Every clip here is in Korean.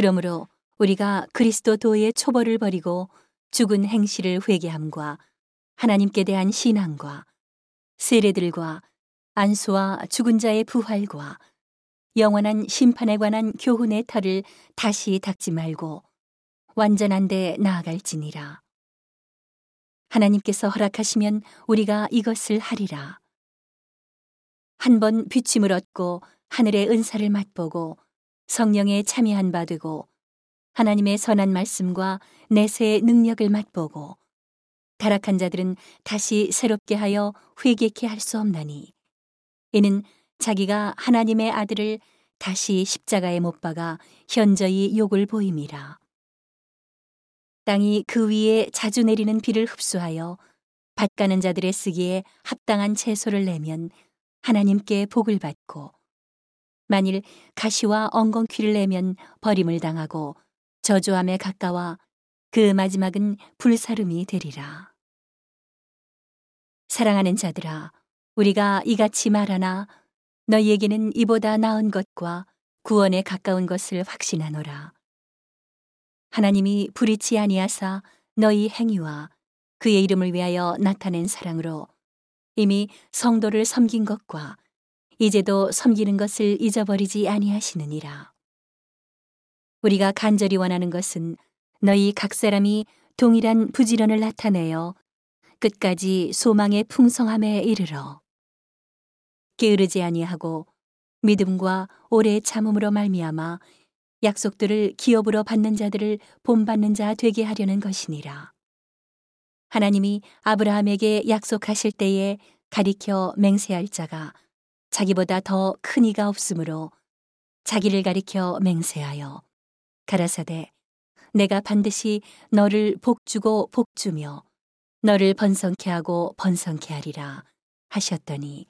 그러므로 우리가 그리스도 도의 초벌을 버리고 죽은 행실을 회개함과 하나님께 대한 신앙과 세례들과 안수와 죽은 자의 부활과 영원한 심판에 관한 교훈의 털을 다시 닦지 말고 완전한 데 나아갈지니라. 하나님께서 허락하시면 우리가 이것을 하리라. 한 번 비침을 얻고 하늘의 은사를 맛보고 성령에 참여한 바 되고 하나님의 선한 말씀과 내세의 능력을 맛보고 타락한 자들은 다시 새롭게 하여 회개케 할 수 없나니 이는 자기가 하나님의 아들을 다시 십자가에 못 박아 현저히 욕을 보임이라. 땅이 그 위에 자주 내리는 비를 흡수하여 밭 가는 자들의 쓰기에 합당한 채소를 내면 하나님께 복을 받고 만일 가시와 엉겅퀴를 내면 버림을 당하고 저주함에 가까워 그 마지막은 불사름이 되리라. 사랑하는 자들아, 우리가 이같이 말하나 너희에게는 이보다 나은 것과 구원에 가까운 것을 확신하노라. 하나님이 불의치 아니하사 너희 행위와 그의 이름을 위하여 나타낸 사랑으로 이미 성도를 섬긴 것과 이제도 섬기는 것을 잊어버리지 아니하시느니라. 우리가 간절히 원하는 것은 너희 각 사람이 동일한 부지런을 나타내어 끝까지 소망의 풍성함에 이르러 게으르지 아니하고 믿음과 오래 참음으로 말미암아 약속들을 기업으로 받는 자들을 본받는 자 되게 하려는 것이니라. 하나님이 아브라함에게 약속하실 때에 가리켜 맹세할 자가 자기보다 더 큰 이가 없으므로 자기를 가리켜 맹세하여 가라사대 내가 반드시 너를 복주고 복주며 너를 번성케 하고 번성케 하리라 하셨더니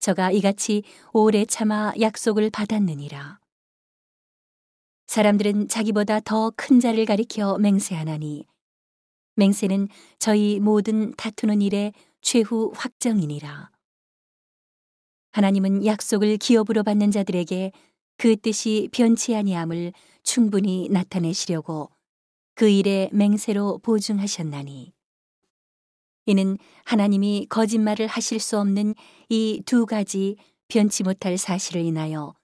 저가 이같이 오래 참아 약속을 받았느니라. 사람들은 자기보다 더 큰 자를 가리켜 맹세하나니 맹세는 저희 모든 다투는 일의 최후 확정이니라. 하나님은 약속을 기업으로 받는 자들에게 그 뜻이 변치 아니함을 충분히 나타내시려고 그 일에 맹세로 보증하셨나니 이는 하나님이 거짓말을 하실 수 없는 이 두 가지 변치 못할 사실을 인하여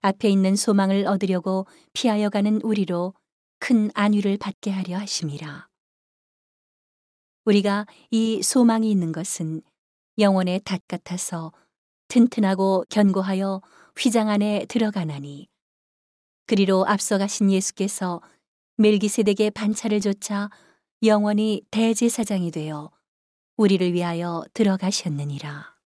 앞에 있는 소망을 얻으려고 피하여 가는 우리로 큰 안위를 받게 하려 하심이라. 우리가 이 소망이 있는 것은 영혼의 닷 같아서 튼튼하고 견고하여 휘장 안에 들어가나니 그리로 앞서가신 예수께서 멜기세덱의 반차를 조차 영원히 대제사장이 되어 우리를 위하여 들어가셨느니라.